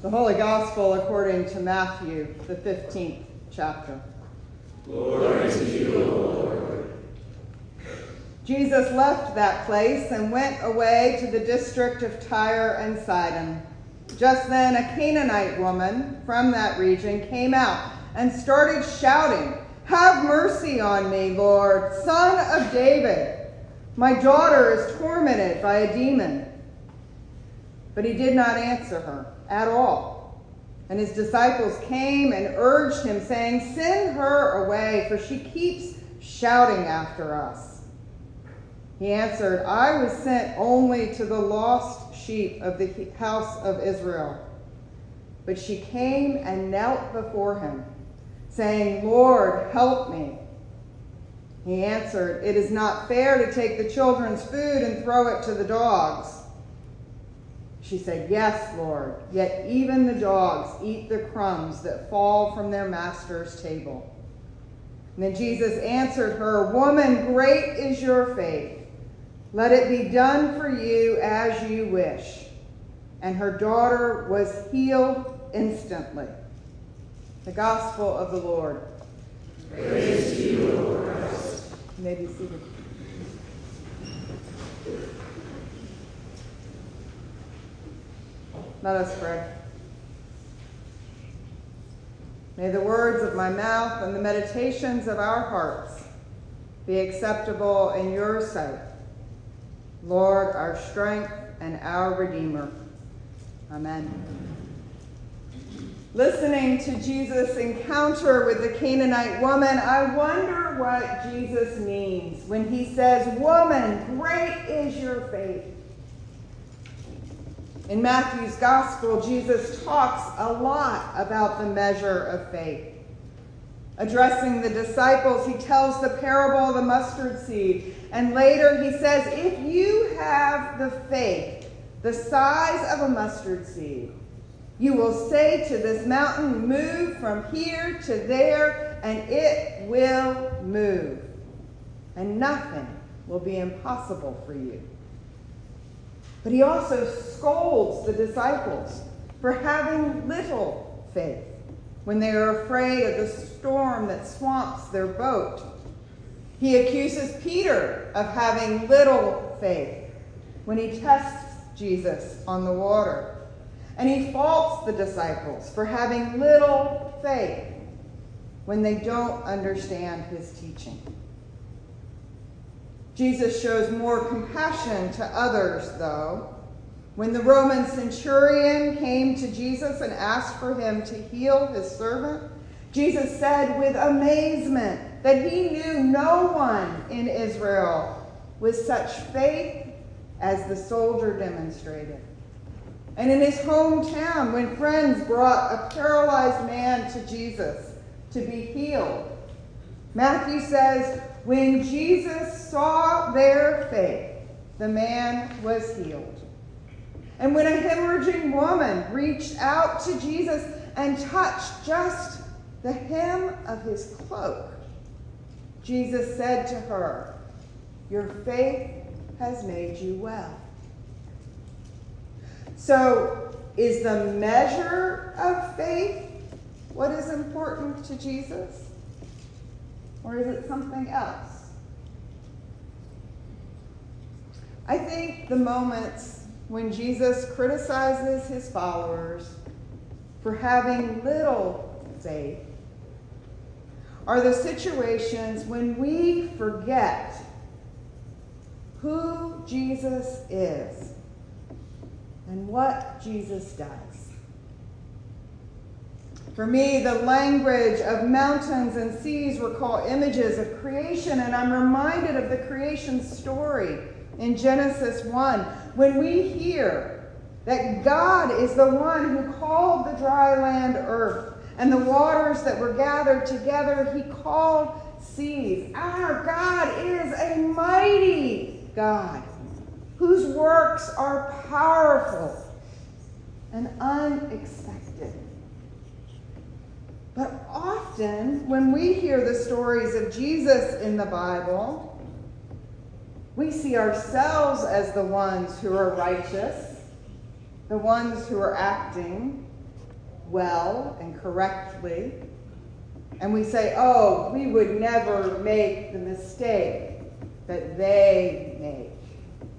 The Holy Gospel according to Matthew, the 15th chapter. Glory to you, Lord. Jesus left that place and went away to the district of Tyre and Sidon. Just then, a Canaanite woman from that region came out and started shouting, Have mercy on me, Lord, son of David. My daughter is tormented by a demon. But he did not answer her at all. And his disciples came and urged him, saying, Send her away, for she keeps shouting after us. He answered, I was sent only to the lost sheep of the house of Israel. But she came and knelt before him, saying, Lord, help me. He answered, It is not fair to take the children's food and throw it to the dogs. She said, Yes, Lord, yet even the dogs eat the crumbs that fall from their master's table. And then Jesus answered her, Woman, great is your faith. Let it be done for you as you wish. And her daughter was healed instantly. The Gospel of the Lord. Praise to you, Lord Christ. You may be seated. Let us pray. May the words of my mouth and the meditations of our hearts be acceptable in your sight, Lord, our strength and our Redeemer. Amen. Listening to Jesus' encounter with the Canaanite woman, I wonder what Jesus means when he says, Woman, great is your faith. In Matthew's gospel, Jesus talks a lot about the measure of faith. Addressing the disciples, he tells the parable of the mustard seed. And later he says, If you have the faith the size of a mustard seed, you will say to this mountain, Move from here to there, and it will move. And nothing will be impossible for you. But he also scolds the disciples for having little faith when they are afraid of the storm that swamps their boat. He accuses Peter of having little faith when he tests Jesus on the water. And he faults the disciples for having little faith when they don't understand his teaching. Jesus shows more compassion to others, though. When the Roman centurion came to Jesus and asked for him to heal his servant, Jesus said with amazement that he knew no one in Israel with such faith as the soldier demonstrated. And in his hometown, when friends brought a paralyzed man to Jesus to be healed, Matthew says, when Jesus saw their faith, the man was healed. And when a hemorrhaging woman reached out to Jesus and touched just the hem of his cloak, Jesus said to her, Your faith has made you well. So, is the measure of faith what is important to Jesus? Or is it something else? I think the moments when Jesus criticizes his followers for having little faith are the situations when we forget who Jesus is and what Jesus does. For me, the language of mountains and seas recall images of creation, and I'm reminded of the creation story in Genesis 1 when we hear that God is the one who called the dry land earth and the waters that were gathered together, he called seas. Our God is a mighty God whose works are powerful and unexpected. But often, when we hear the stories of Jesus in the Bible, we see ourselves as the ones who are righteous, the ones who are acting, well and correctly. And we say, oh, we would never make the mistake that they make.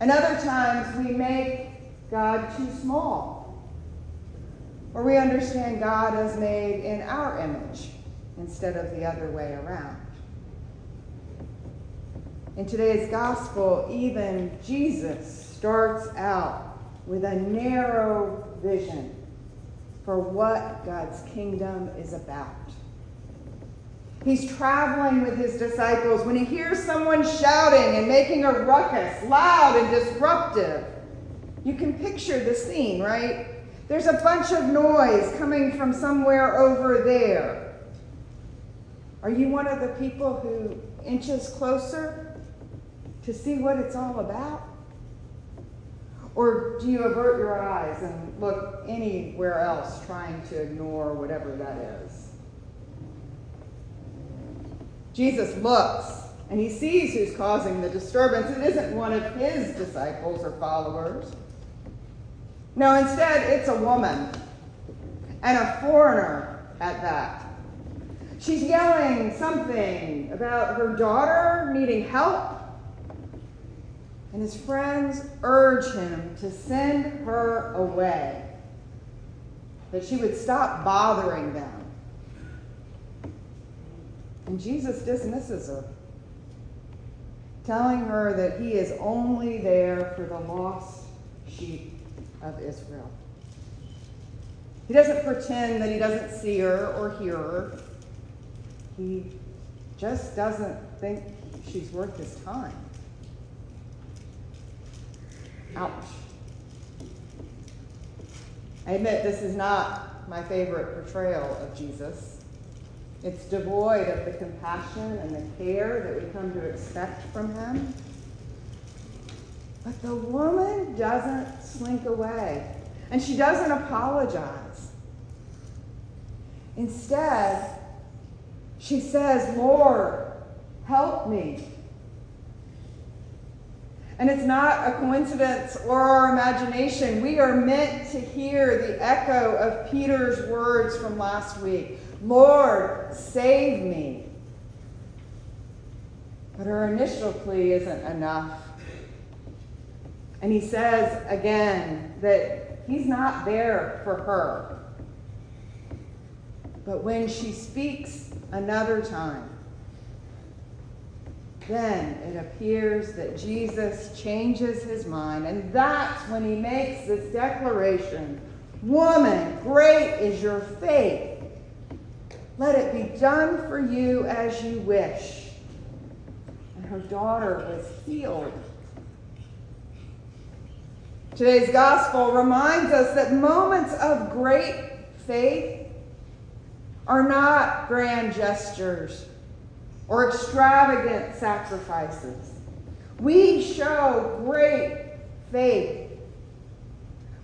And other times we make God too small. Or we understand God as made in our image instead of the other way around. In today's gospel, even Jesus starts out with a narrow vision for what God's kingdom is about. He's traveling with his disciples when he hears someone shouting and making a ruckus, loud and disruptive. You can picture the scene, right? There's a bunch of noise coming from somewhere over there. Are you one of the people who inches closer to see what it's all about? Or do you avert your eyes and look anywhere else trying to ignore whatever that is? Jesus looks and he sees who's causing the disturbance. It isn't one of his disciples or followers. No, instead, it's a woman and a foreigner at that. She's yelling something about her daughter needing help and his friends urge him to send her away, that she would stop bothering them. And Jesus dismisses her, telling her that he is only there for the lost sheep of Israel. He doesn't pretend that he doesn't see her or hear her. He just doesn't think she's worth his time. Ouch. I admit this is not my favorite portrayal of Jesus. It's devoid of the compassion and the care that we come to expect from him. But the woman doesn't slink away, and she doesn't apologize. Instead, she says, Lord, help me. And it's not a coincidence or our imagination. We are meant to hear the echo of Peter's words from last week Lord, save me. But her initial plea isn't enough. And he says again that he's not there for her. But when she speaks another time, then it appears that Jesus changes his mind, and that's when he makes this declaration Woman, great is your faith. Let it be done for you as you wish. And her daughter was healed. Today's gospel reminds us that moments of great faith are not grand gestures or extravagant sacrifices. We show great faith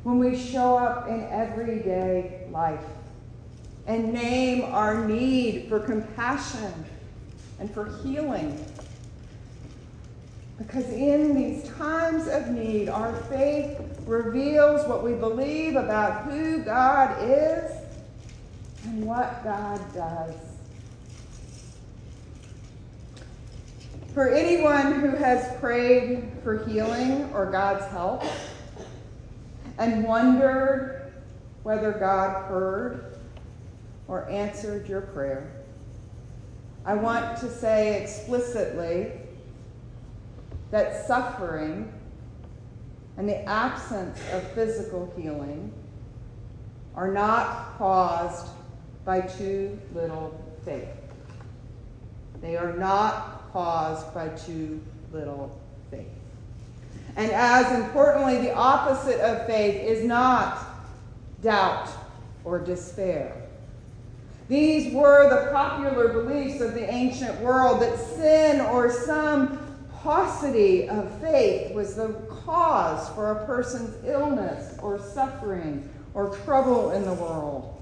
when we show up in everyday life and name our need for compassion and for healing. Because in these times of need, our faith reveals what we believe about who God is and what God does. For anyone who has prayed for healing or God's help and wondered whether God heard or answered your prayer, I want to say explicitly that suffering and the absence of physical healing are not caused by too little faith. They are not caused by too little faith. And as importantly, the opposite of faith is not doubt or despair. These were the popular beliefs of the ancient world that sin or some paucity of faith was the cause for a person's illness or suffering or trouble in the world.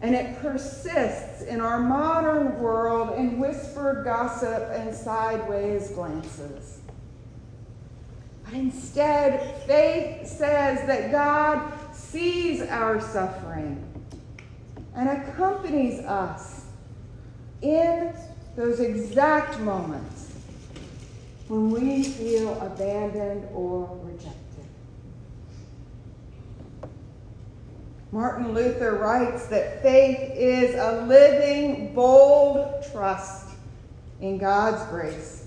And it persists in our modern world in whispered gossip and sideways glances. But instead, faith says that God sees our suffering and accompanies us in those exact moments when we feel abandoned or rejected. Martin Luther writes that faith is a living, bold trust in God's grace,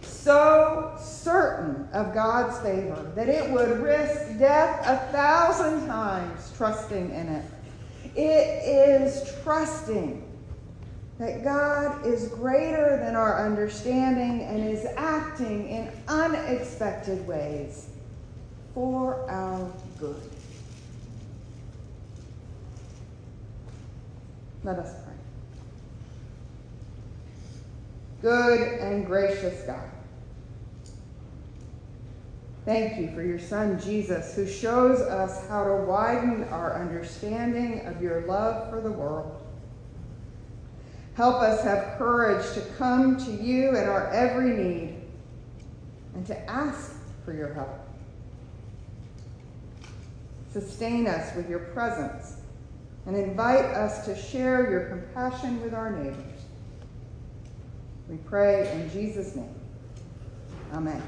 so certain of God's favor that it would risk death a thousand times trusting in it. It is trusting that God is greater than our understanding and is acting in unexpected ways for our good. Let us pray. Good and gracious God, thank you for your Son Jesus, who shows us how to widen our understanding of your love for the world. Help us have courage to come to you in our every need and to ask for your help. Sustain us with your presence and invite us to share your compassion with our neighbors. We pray in Jesus' name. Amen.